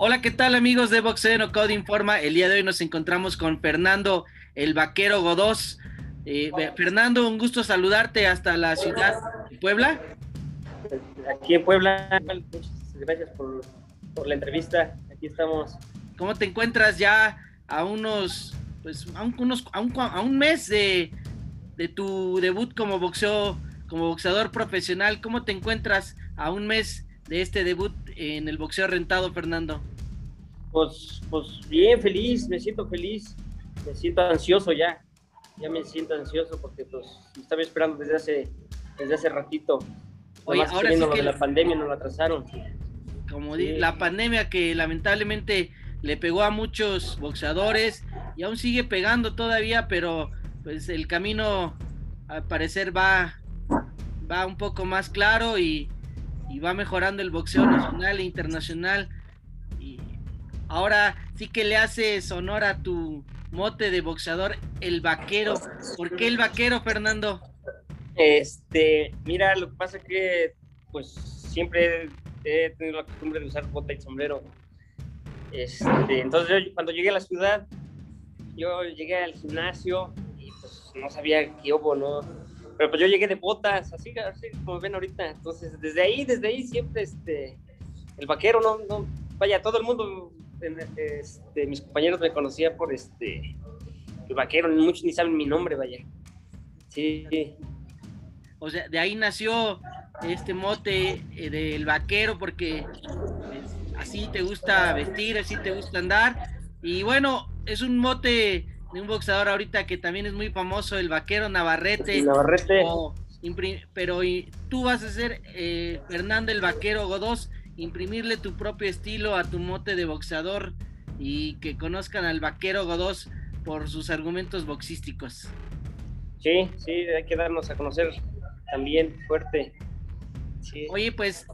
Hola, ¿qué tal amigos de Boxeo No Code Informa? El día de hoy nos encontramos con Fernando el Vaquero Godós. Eh, Fernando, un gusto saludarte hasta la ciudad de Puebla. Aquí en Puebla, muchas gracias por, la entrevista. Aquí estamos. ¿Cómo te encuentras ya a unos, pues, a un, unos, a un, a un mes de, de tu debut como boxeo, como boxeador profesional? ¿Cómo te encuentras a un mes de este debut en el boxeo rentado, Fernando? Pues, pues bien, feliz, me siento feliz, me siento ansioso ya, ya me siento ansioso porque pues me estaba esperando desde hace, desde hace ratito. Oye, ahora sí que la pandemia nos la atrasaron. Como la pandemia que lamentablemente le pegó a muchos boxeadores y aún sigue pegando todavía, pero pues el camino al parecer va, va un poco más claro y, y va mejorando el boxeo nacional e internacional. Y ahora sí que le haces honor a tu mote de boxeador, el vaquero. ¿Por qué el vaquero, Fernando? Este, mira, lo que pasa es que pues siempre he tenido la costumbre de usar bota y sombrero. Este, entonces yo, cuando llegué a la ciudad, yo llegué al gimnasio y pues no sabía qué hubo, ¿no? Pero pues yo llegué de botas, así, como ven ahorita. Entonces, desde ahí, desde ahí siempre, este, el vaquero, no, no, vaya, todo el mundo, este, mis compañeros me conocían por, este, el vaquero, muchos ni saben mi nombre, vaya. Sí. O sea, de ahí nació este mote eh, del vaquero, porque pues, así te gusta vestir, así te gusta andar. Y bueno, es un mote de un boxeador ahorita que también es muy famoso, el vaquero Navarrete. Navarrete. pero tú vas a ser eh, Fernando el Vaquero Godós, imprimirle tu propio estilo a tu mote de boxeador y que conozcan al Vaquero Godós por sus argumentos boxísticos. Sí, sí, hay que darnos a conocer también fuerte. Oye, pues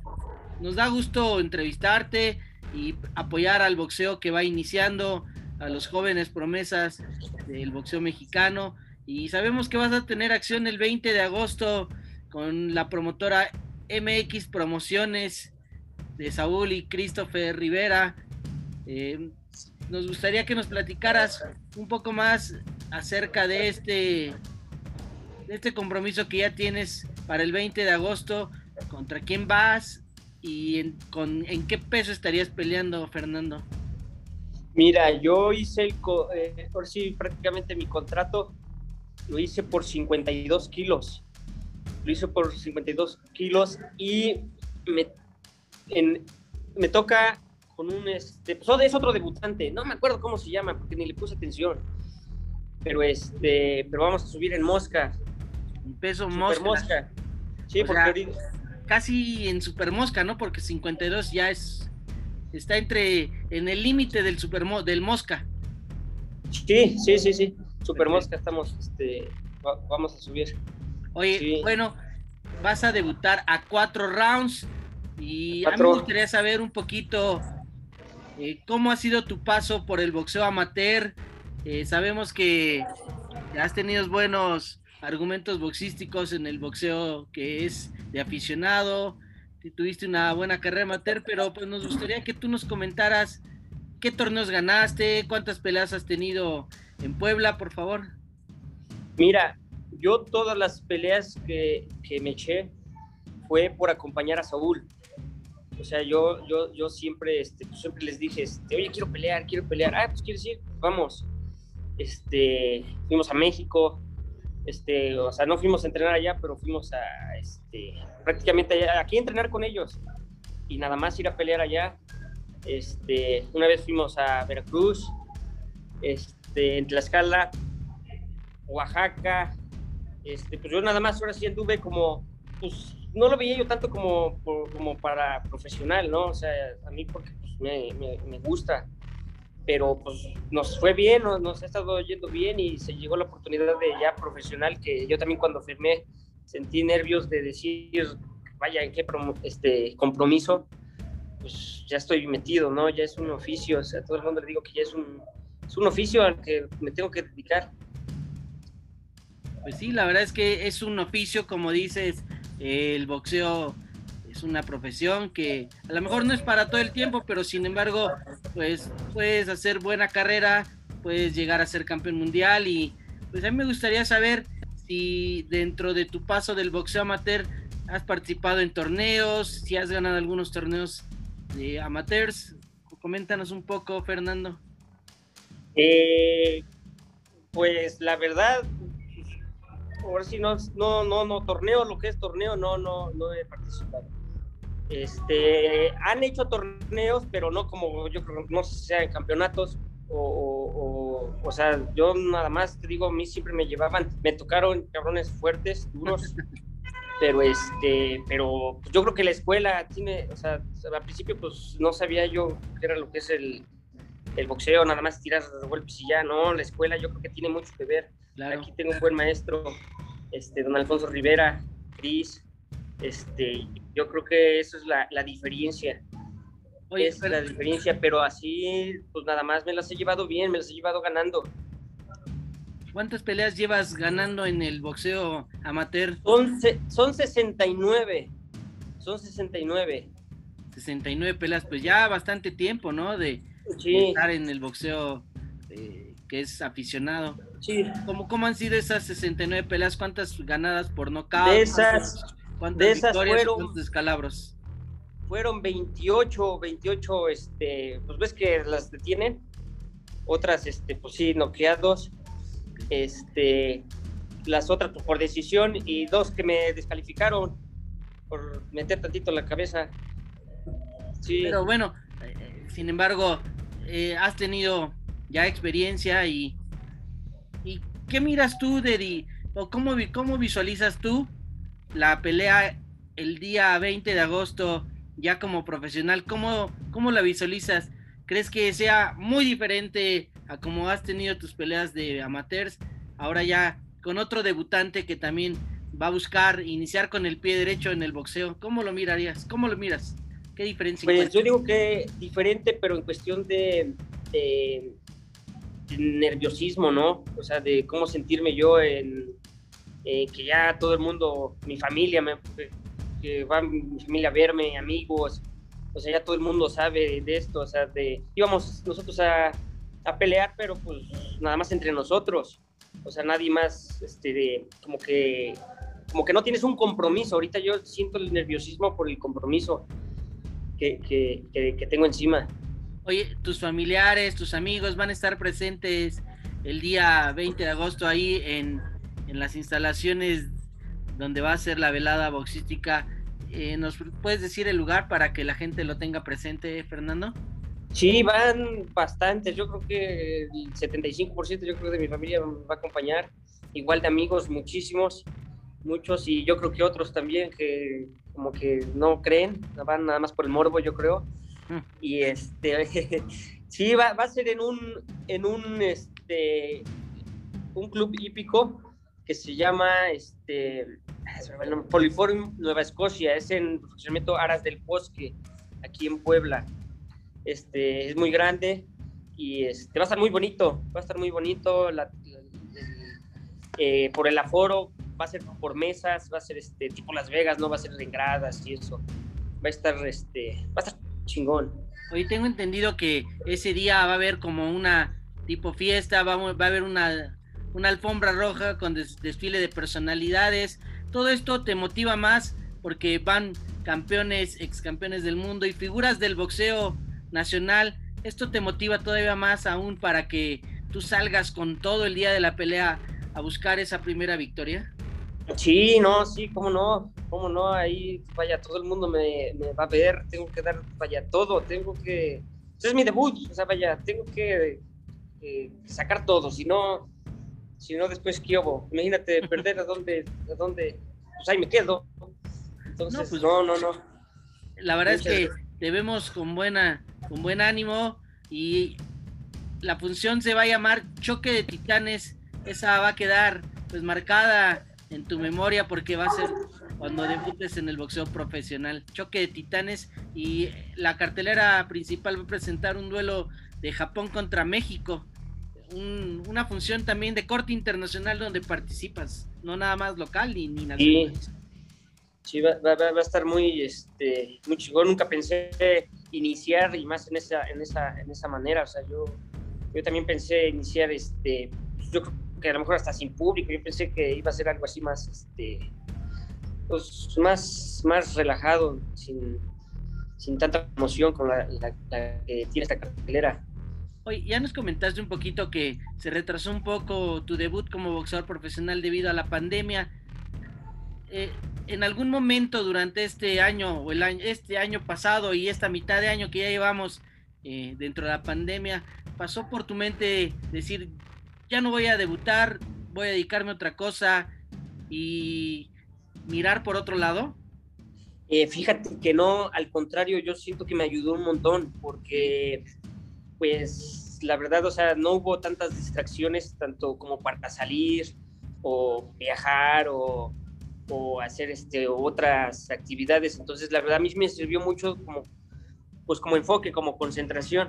nos da gusto entrevistarte y apoyar al boxeo que va iniciando a los jóvenes promesas del boxeo mexicano. Y sabemos que vas a tener acción el 20 de agosto con la promotora MX Promociones de Saúl y Christopher Rivera. Eh, nos gustaría que nos platicaras un poco más acerca de este, de este compromiso que ya tienes para el 20 de agosto. ¿Contra quién vas? ¿Y con, en qué peso estarías peleando, Fernando? Mira, yo hice el, eh, por sí, prácticamente mi contrato lo hice por 52 kilos. Lo hice por 52 kilos y me, me toca con un, este, pues es otro debutante, no me acuerdo cómo se llama porque ni le puse atención, pero este, pero vamos a subir en mosca. Peso mosca. mosca. Sí, porque casi en super mosca, ¿no? Porque 52 ya es está entre en el límite del super del mosca. Sí, sí, sí, sí. Super mosca estamos este vamos a subir. Oye, bueno, vas a debutar a cuatro rounds y a mí me gustaría saber un poquito eh, cómo ha sido tu paso por el boxeo amateur. Eh, sabemos que has tenido buenos argumentos boxísticos en el boxeo que es de aficionado, tuviste una buena carrera amateur, pero pues nos gustaría que tú nos comentaras qué torneos ganaste, cuántas peleas has tenido en Puebla, por favor. Mira, yo todas las peleas que, que me eché fue por acompañar a Saúl. O sea, yo, yo, yo siempre, este, pues, siempre les dije, este, oye, quiero pelear, quiero pelear. Ah, pues quieres ir, vamos. Este, fuimos a México, este, o sea, no fuimos a entrenar allá, pero fuimos a, este, prácticamente aquí a entrenar con ellos y nada más ir a pelear allá. Este, una vez fuimos a Veracruz, este, en Tlaxcala, Oaxaca, este, pues yo nada más ahora sí anduve como, pues no lo veía yo tanto como, como para profesional, ¿no? O sea, a mí porque pues, me, me gusta pero pues nos fue bien, nos, ha estado yendo bien y se llegó la oportunidad de ya profesional que yo también cuando firmé sentí nervios de decir, vaya, en qué este compromiso, pues ya estoy metido, ¿no? Ya es un oficio, o sea, a todo el mundo le digo que ya es un, es un oficio al que me tengo que dedicar. Pues sí, la verdad es que es un oficio, como dices, el boxeo es una profesión que a lo mejor no es para todo el tiempo, pero sin embargo, pues puedes hacer buena carrera, puedes llegar a ser campeón mundial y pues a mí me gustaría saber si dentro de tu paso del boxeo amateur has participado en torneos, si has ganado algunos torneos de amateurs. Coméntanos un poco, Fernando. Eh, pues la verdad, ahora sí no, no, no, no, torneo, lo que es torneo, no, no, no he participado. Este, han hecho torneos, pero no como yo creo, no sé si sean campeonatos o, o, o, sea, yo nada más te digo, a mí siempre me llevaban, me tocaron cabrones fuertes, duros, pero este, pero yo creo que la escuela tiene, o sea, al principio pues no sabía yo qué era lo que es el, el boxeo, nada más tirar golpes y ya, no, la escuela yo creo que tiene mucho que ver. Aquí tengo un buen maestro, este, don Alfonso Rivera, Cris, este, yo creo que eso es la, la diferencia. Oye, es la diferencia, pero así, pues nada más me las he llevado bien, me las he llevado ganando. ¿Cuántas peleas llevas ganando en el boxeo amateur? Son, son 69. Son 69. 69 peleas, pues ya bastante tiempo, ¿no? De, estar en el boxeo eh, que es aficionado. Sí. ¿Cómo, ¿Cómo han sido esas 69 peleas? ¿Cuántas ganadas por nocaut? De esas, ¿Cuántas, de esas fueron, cuántos descalabros? Fueron 28, 28, este, pues ves que las detienen. Otras, este, pues sí, noqueados. Este, las otras pues, por decisión y dos que me descalificaron por meter tantito la cabeza. Sí. Pero bueno, eh, sin embargo, eh, has tenido ya experiencia y, y ¿qué miras tú, Dedi? ¿O cómo, cómo visualizas tú la pelea el día 20 de agosto ya como profesional? ¿Cómo, cómo la visualizas? ¿Crees que sea muy diferente a como has tenido tus peleas de amateurs? Ahora ya con otro debutante que también va a buscar iniciar con el pie derecho en el boxeo. ¿Cómo lo mirarías? ¿Cómo lo miras? ¿Qué diferencia? Pues yo digo que diferente, pero en cuestión de, nerviosismo, ¿no? O sea, de cómo sentirme yo en que ya todo el mundo, mi familia, me, que va mi familia a verme, amigos, o sea, ya todo el mundo sabe de esto, o sea, de íbamos nosotros a, a pelear, pero pues nada más entre nosotros, o sea, nadie más, este, de, como que, como que no tienes un compromiso, ahorita yo siento el nerviosismo por el compromiso que, que, que tengo encima. Oye, tus familiares, tus amigos van a estar presentes el día 20 de agosto ahí en, en las instalaciones donde va a ser la velada boxística. Eh, ¿Nos puedes decir el lugar para que la gente lo tenga presente, Fernando? Sí, van bastantes. Yo creo que el 75% yo creo de mi familia va a acompañar. Igual de amigos, muchísimos, muchos y yo creo que otros también que como que no creen, van nada más por el morbo, yo creo. Y este, sí, va, va, a ser en un, en un, este, un club hípico que se llama, este, Poliforum Nueva Escocia, es en funcionamiento Aras del Bosque, aquí en Puebla. Este, es muy grande y este, va a estar muy bonito, va a estar muy bonito la, eh, por el aforo, va a ser por mesas, va a ser este tipo Las Vegas, no va a ser en gradas y eso. Va a estar este, va a estar chingón. Hoy tengo entendido que ese día va a haber como una tipo fiesta, va, va a haber una, una alfombra roja con desfile de personalidades. Todo esto te motiva más porque van campeones, ex campeones del mundo y figuras del boxeo nacional. Esto te motiva todavía más aún para que tú salgas con todo el día de la pelea a buscar esa primera victoria. Sí, no, sí, cómo no, cómo no, ahí, vaya, todo el mundo me, va a ver, tengo que dar, vaya, todo, tengo que, es mi debut, o sea, vaya, tengo que sacar todo, si no, si no después qué hago, imagínate perder a dónde, a dónde, pues ahí me quedo, entonces, no, pues, no, no, no. La verdad es que te vemos con buena, con buen ánimo y la función se va a llamar Choque de Titanes, esa va a quedar pues marcada en tu memoria porque va a ser cuando debutes en el boxeo profesional. Choque de titanes y la cartelera principal va a presentar un duelo de Japón contra México. Una función también de corte internacional donde participas, no nada más local ni, ni nacional. Sí, va, va, va, a estar muy, este, muy chingón. Nunca pensé iniciar y más en esa, en esa, en esa manera. O sea, yo, yo también pensé iniciar, este, yo creo que a lo mejor hasta sin público. Yo pensé que iba a ser algo así más, este, pues más, más relajado, sin, sin tanta emoción con la, que tiene esta cartelera. Oye, ya nos comentaste un poquito que se retrasó un poco tu debut como boxeador profesional debido a la pandemia. Eh, en algún momento durante este año o el año, este año pasado y esta mitad de año que ya llevamos eh, dentro de la pandemia, pasó por tu mente decir, ya no voy a debutar, voy a dedicarme a otra cosa y mirar por otro lado? Eh, fíjate que no, al contrario, yo siento que me ayudó un montón porque, pues, la verdad, o sea, no hubo tantas distracciones, tanto como para salir o viajar o o hacer este, otras actividades. Entonces, la verdad, a mí me sirvió mucho como, pues, como enfoque, como concentración.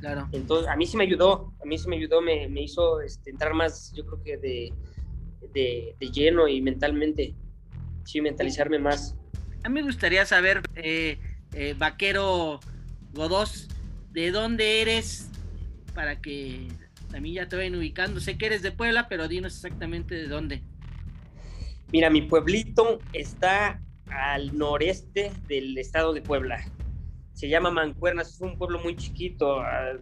Claro. Entonces, a mí sí me ayudó, a mí sí me ayudó, me, me hizo este, entrar más, yo creo que de, de, de, lleno y mentalmente, sí, mentalizarme más. A mí me gustaría saber, eh, eh, Vaquero Godós, ¿de dónde eres? Para que también ya te vayan ubicando. Sé que eres de Puebla, pero dinos exactamente de dónde. Mira, mi pueblito está al noreste del estado de Puebla. Se llama Mancuernas, es un pueblo muy chiquito. Ah,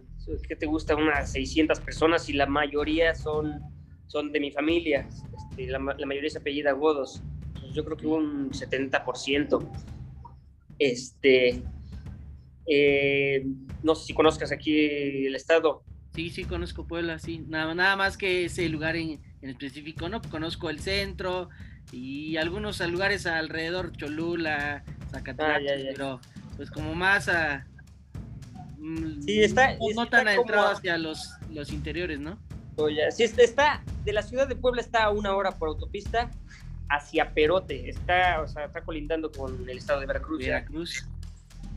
¿Qué te gusta? Unas 600 personas y la mayoría son, son de mi familia. Este, la, mayoría es apellida Godos. yo creo que un 70%. Este, eh, no sé si conozcas aquí el estado. Sí, sí, conozco Puebla, sí. Nada, nada más que ese lugar en, en específico, ¿no? Conozco el centro, y algunos lugares alrededor, Cholula, Zacatecas, ah, pero pues como más a... Mm, sí, está, no, tan adentrado hacia los, los interiores, ¿no? Oye, sí, está, de la ciudad de Puebla está a una hora por autopista hacia Perote, está, o sea, está colindando con el estado de Veracruz. Veracruz.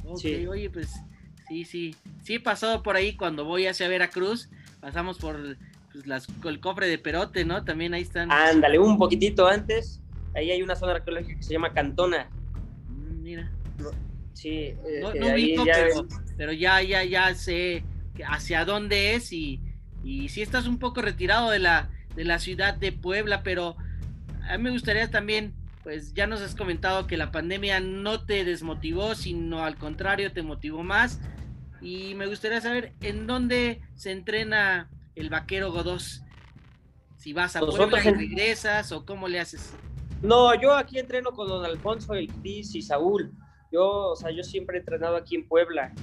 Ok, oye, pues sí, sí, sí he pasado por ahí cuando voy hacia Veracruz, pasamos por pues, las, el cofre de Perote, ¿no? También ahí están. Ándale, un poquitito antes, ahí hay una zona arqueológica que se llama Cantona. Mm, mira. Sí, no, este, no ya pero, ya, ya, ya sé hacia dónde es y, y sí estás un poco retirado de la, de la ciudad de Puebla, pero a mí me gustaría también, pues ya nos has comentado que la pandemia no te desmotivó, sino al contrario te motivó más. Y me gustaría saber en dónde se entrena el vaquero Godós. Si vas a Puebla y regresas o cómo le haces. No, yo aquí entreno con don Alfonso, el Cris y Saúl. Yo, o sea, yo siempre he entrenado aquí en Puebla.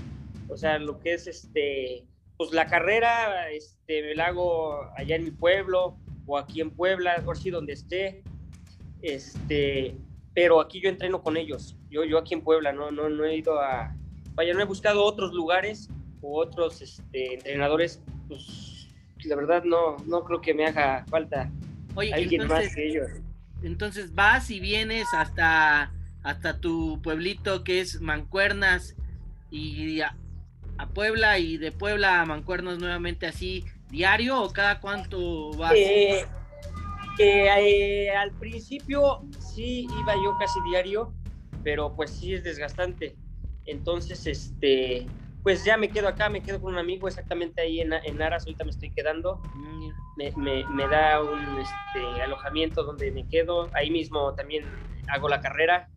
O sea, lo que es este, pues la carrera, este, me la hago allá en mi pueblo o aquí en Puebla, o así donde esté. Este, pero aquí yo entreno con ellos. Yo, yo aquí en Puebla, no, no, no he ido a, vaya, no he buscado otros lugares o otros este, entrenadores, pues la verdad no, no creo que me haga falta alguien más que ellos entonces vas y vienes hasta, hasta tu pueblito que es Mancuernas y a, Puebla y de Puebla a Mancuernas nuevamente así diario o cada cuánto vas? Eh, eh, al principio sí iba yo casi diario, pero pues sí es desgastante. Entonces, este, pues ya me quedo acá, me quedo con un amigo exactamente ahí en, en Aras, ahorita me estoy quedando. Mm, me, me, me, da un este, alojamiento donde me quedo, ahí mismo también hago la carrera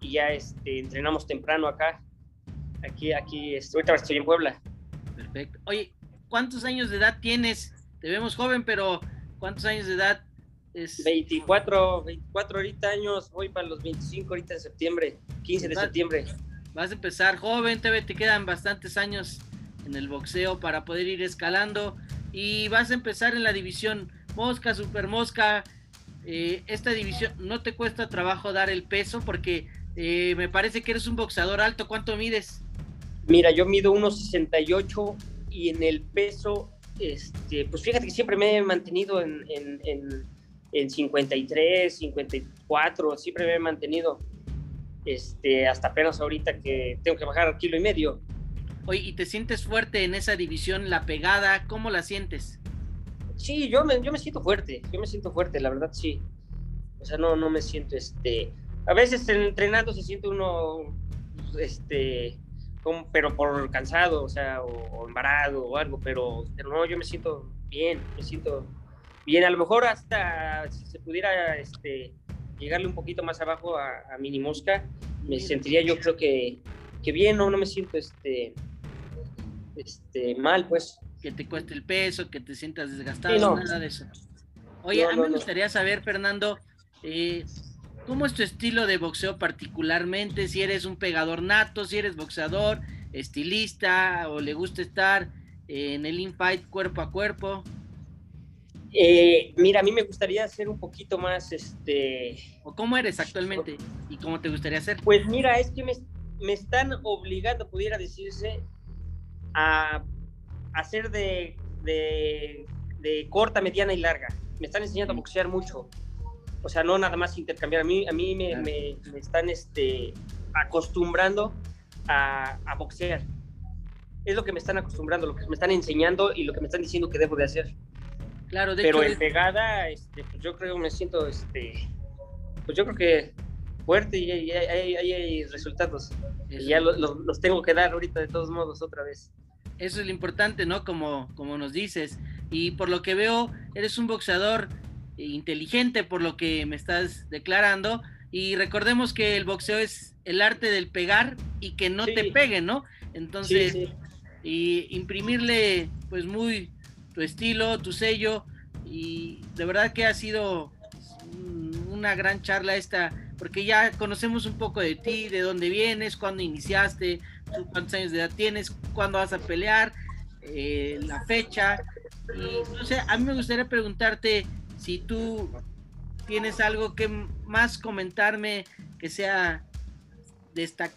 y ya este, entrenamos temprano acá. Aquí, aquí, estoy, ahorita estoy en Puebla. Perfecto. Oye, ¿cuántos años de edad tienes? Te vemos joven, pero ¿cuántos años de edad es? 24, 24 ahorita años, voy para los 25 ahorita en septiembre, 15 de septiembre vas a empezar joven, te, te quedan bastantes años en el boxeo para poder ir escalando y vas a empezar en la división mosca, super mosca. Eh, esta división no te cuesta trabajo dar el peso porque eh, me parece que eres un boxeador alto. ¿Cuánto mides? Mira, yo mido 1,68 y en el peso, este, pues fíjate que siempre me he mantenido en, en, en, en 53, 54, siempre me he mantenido este, hasta apenas ahorita que tengo que bajar kilo y medio. Oye, ¿y te sientes fuerte en esa división, la pegada? ¿Cómo la sientes? Sí, yo me, yo me siento fuerte, yo me siento fuerte, la verdad sí. O sea, no, no me siento este, a veces entrenando se siente uno, este, pero por cansado, o sea, o, embarado o algo, pero, pero, no, yo me siento bien, me siento bien. A lo mejor hasta si se pudiera este, llegarle un poquito más abajo a, a Mini Mosca, me sentiría yo creo que, que bien, no, no me siento este, este, mal, pues. Que te cueste el peso, que te sientas desgastado, nada de eso. Oye, a mí me gustaría saber, Fernando, eh, ¿Cómo es tu estilo de boxeo particularmente? Si eres un pegador nato, si eres boxeador, estilista o le gusta estar en el infight cuerpo a cuerpo. Eh, mira, a mí me gustaría ser un poquito más, este... ¿O cómo eres actualmente? ¿Y cómo te gustaría ser? Pues mira, es que me, me están obligando, pudiera decirse, a hacer de, de, de corta, mediana y larga. Me están enseñando a boxear mucho o sea, no nada más intercambiar. A mí, a mí me, me, están este, acostumbrando a, a, boxear. Es lo que me están acostumbrando, lo que me están enseñando y lo que me están diciendo que debo de hacer. Claro, de Pero hecho, en pegada, este, pues yo creo, me siento, este, pues yo creo que fuerte y hay, hay, hay resultados. Y ya los, los tengo que dar ahorita de todos modos otra vez. Eso es lo importante, ¿no? Como, como nos dices. Y por lo que veo, eres un boxeador inteligente por lo que me estás declarando. Y recordemos que el boxeo es el arte del pegar y que no te peguen, ¿no? Entonces, y imprimirle pues muy tu estilo, tu sello. Y de verdad que ha sido una gran charla esta, porque ya conocemos un poco de ti, de dónde vienes, cuándo iniciaste, cuántos años de edad tienes, cuándo vas a pelear, eh, la fecha. Y no sé, a mí me gustaría preguntarte, si tú tienes algo que más comentarme que sea,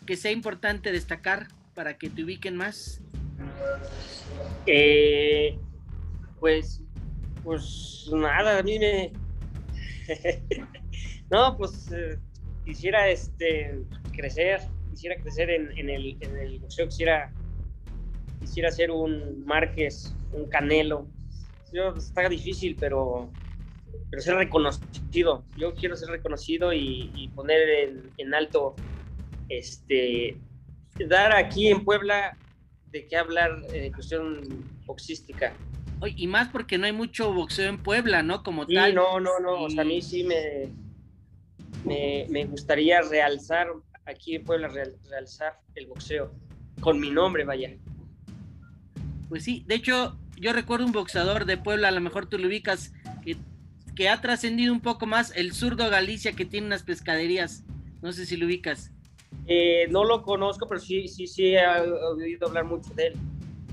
que sea importante destacar para que te ubiquen más. Eh, pues, pues nada, a mí me... no, pues eh, quisiera este, crecer, quisiera crecer en, el, en el museo, quisiera, quisiera ser un Márquez, un Canelo. Yo, está difícil, pero pero ser reconocido. Yo quiero ser reconocido y, poner en, alto, este, dar aquí en Puebla de qué hablar en cuestión boxística. Y más porque no hay mucho boxeo en Puebla, ¿no? Como sí, tal. No, no, no. O sea, a mí sí me, me, gustaría realzar aquí en Puebla, realzar el boxeo con mi nombre, vaya. Pues sí, de hecho, yo recuerdo un boxeador de Puebla, a lo mejor tú lo ubicas, que que ha trascendido un poco más, el zurdo Galicia, que tiene unas pescaderías. No sé si lo ubicas. Eh, no lo conozco, pero sí, sí, sí he oído hablar mucho de él.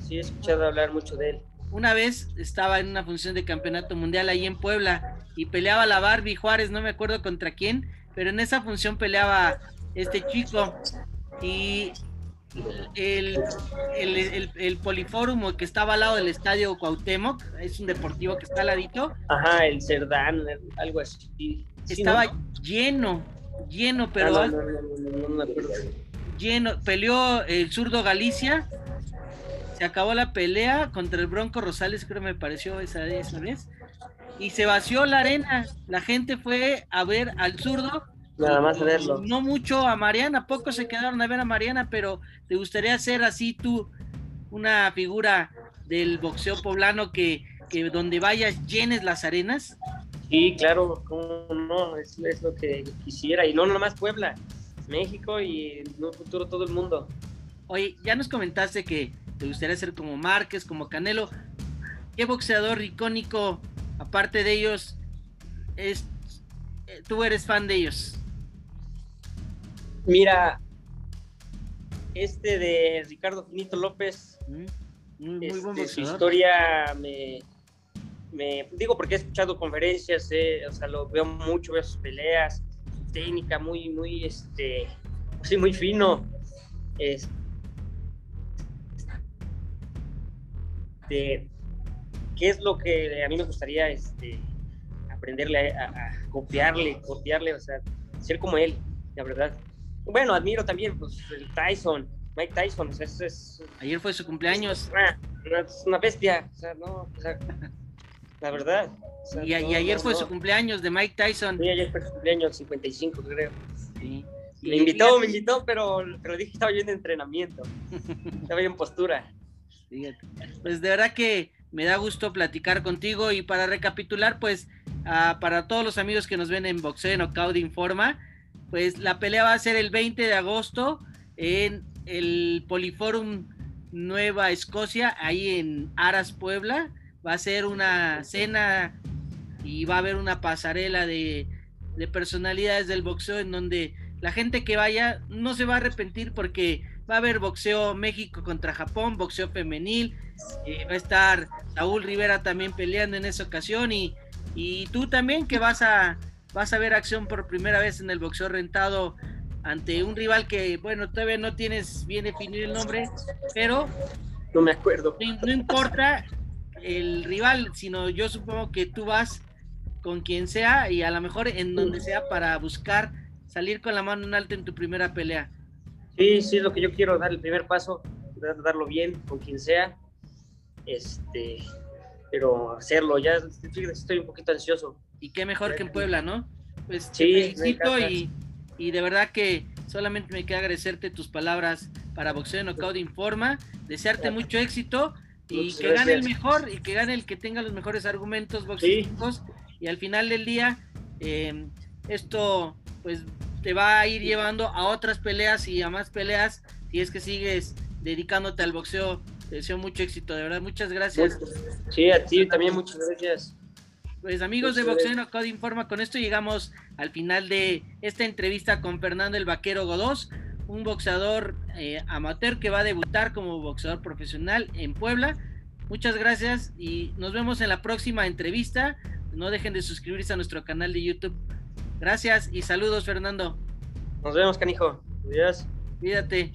Sí he escuchado hablar mucho de él. Una vez estaba en una función de campeonato mundial ahí en Puebla y peleaba la Barbie Juárez, no me acuerdo contra quién, pero en esa función peleaba este chico y el, el, el, Poliforum que estaba al lado del estadio Cuauhtémoc, es un deportivo que está al ladito. Ajá, el Cerdán, algo así. Estaba lleno, lleno, pero ah, lleno. Peleó el zurdo Galicia, se acabó la pelea contra el Bronco Rosales, creo me pareció esa, esa vez, y se vació la arena. La gente fue a ver al zurdo Nada más verlo. No mucho a Mariana, pocos se quedaron a ver a Mariana, pero ¿te gustaría ser así tú una figura del boxeo poblano que, que donde vayas llenes las arenas? Sí, claro, cómo no, es, es lo que quisiera. Y no nomás Puebla, México y en un futuro todo el mundo. Oye, ya nos comentaste que te gustaría ser como Márquez, como Canelo. ¿Qué boxeador icónico, aparte de ellos, es, eh, tú eres fan de ellos? Mira, este de Ricardo Finito López, mm, este, su historia me, digo porque he escuchado conferencias, eh, o sea, lo veo mucho, veo sus peleas, su técnica muy, muy, este, sí, muy fino. Este, ¿Qué es lo que a mí me gustaría este, aprenderle a, a copiarle, copiarle, o sea, ser como él, la verdad. Bueno, admiro también, pues, el Tyson, Mike Tyson, es, Ayer fue su cumpleaños. Es una, bestia, o sea, no, o sea, la verdad. y, ayer fue su cumpleaños de Mike Tyson. Sí, ayer fue su cumpleaños, 55 creo. Sí. Me invitó, me invitó, pero, pero dije que estaba yo en entrenamiento. estaba yo en postura. Pues de verdad que me da gusto platicar contigo y para recapitular, pues ah, para todos los amigos que nos ven en Boxeo en Knockout Informa, pues la pelea va a ser el 20 de agosto en el Poliforum Nueva Escocia, ahí en Aras, Puebla. Va a ser una cena y va a haber una pasarela de personalidades del boxeo en donde la gente que vaya no se va a arrepentir porque va a haber boxeo México contra Japón, boxeo femenil, eh, va a estar Saúl Rivera también peleando en esa ocasión y, y tú también que vas a, vas a ver acción por primera vez en el boxeo rentado ante un rival que, bueno, todavía no tienes bien definido el nombre, pero... No me acuerdo. No, importa el rival, sino yo supongo que tú vas con quien sea y a lo mejor en donde sea para buscar salir con la mano en alto en tu primera pelea. Sí, sí, es lo que yo quiero, dar el primer paso, darlo bien con quien sea, este, pero hacerlo, ya estoy un poquito ansioso. Y qué mejor que en Puebla, ¿no? Pues sí, felicito y, y, de verdad que solamente me queda agradecerte tus palabras para Boxeo Knockout Informa, desearte mucho éxito y que gane el mejor y que gane el que tenga los mejores argumentos boxísticos y al final del día eh, esto pues te va a ir llevando a otras peleas y a más peleas si es que sigues dedicándote al boxeo. Te deseo mucho éxito, de verdad, muchas gracias. Sí, a ti también muchas gracias. Pues amigos de Boxeo No Code Informa, con esto llegamos al final de esta entrevista con Fernando el Vaquero Godós, un boxeador eh, amateur que va a debutar como boxeador profesional en Puebla. Muchas gracias y nos vemos en la próxima entrevista. No dejen de suscribirse a nuestro canal de YouTube Gracias y saludos, Fernando. Nos vemos, canijo. Adiós. Cuídate.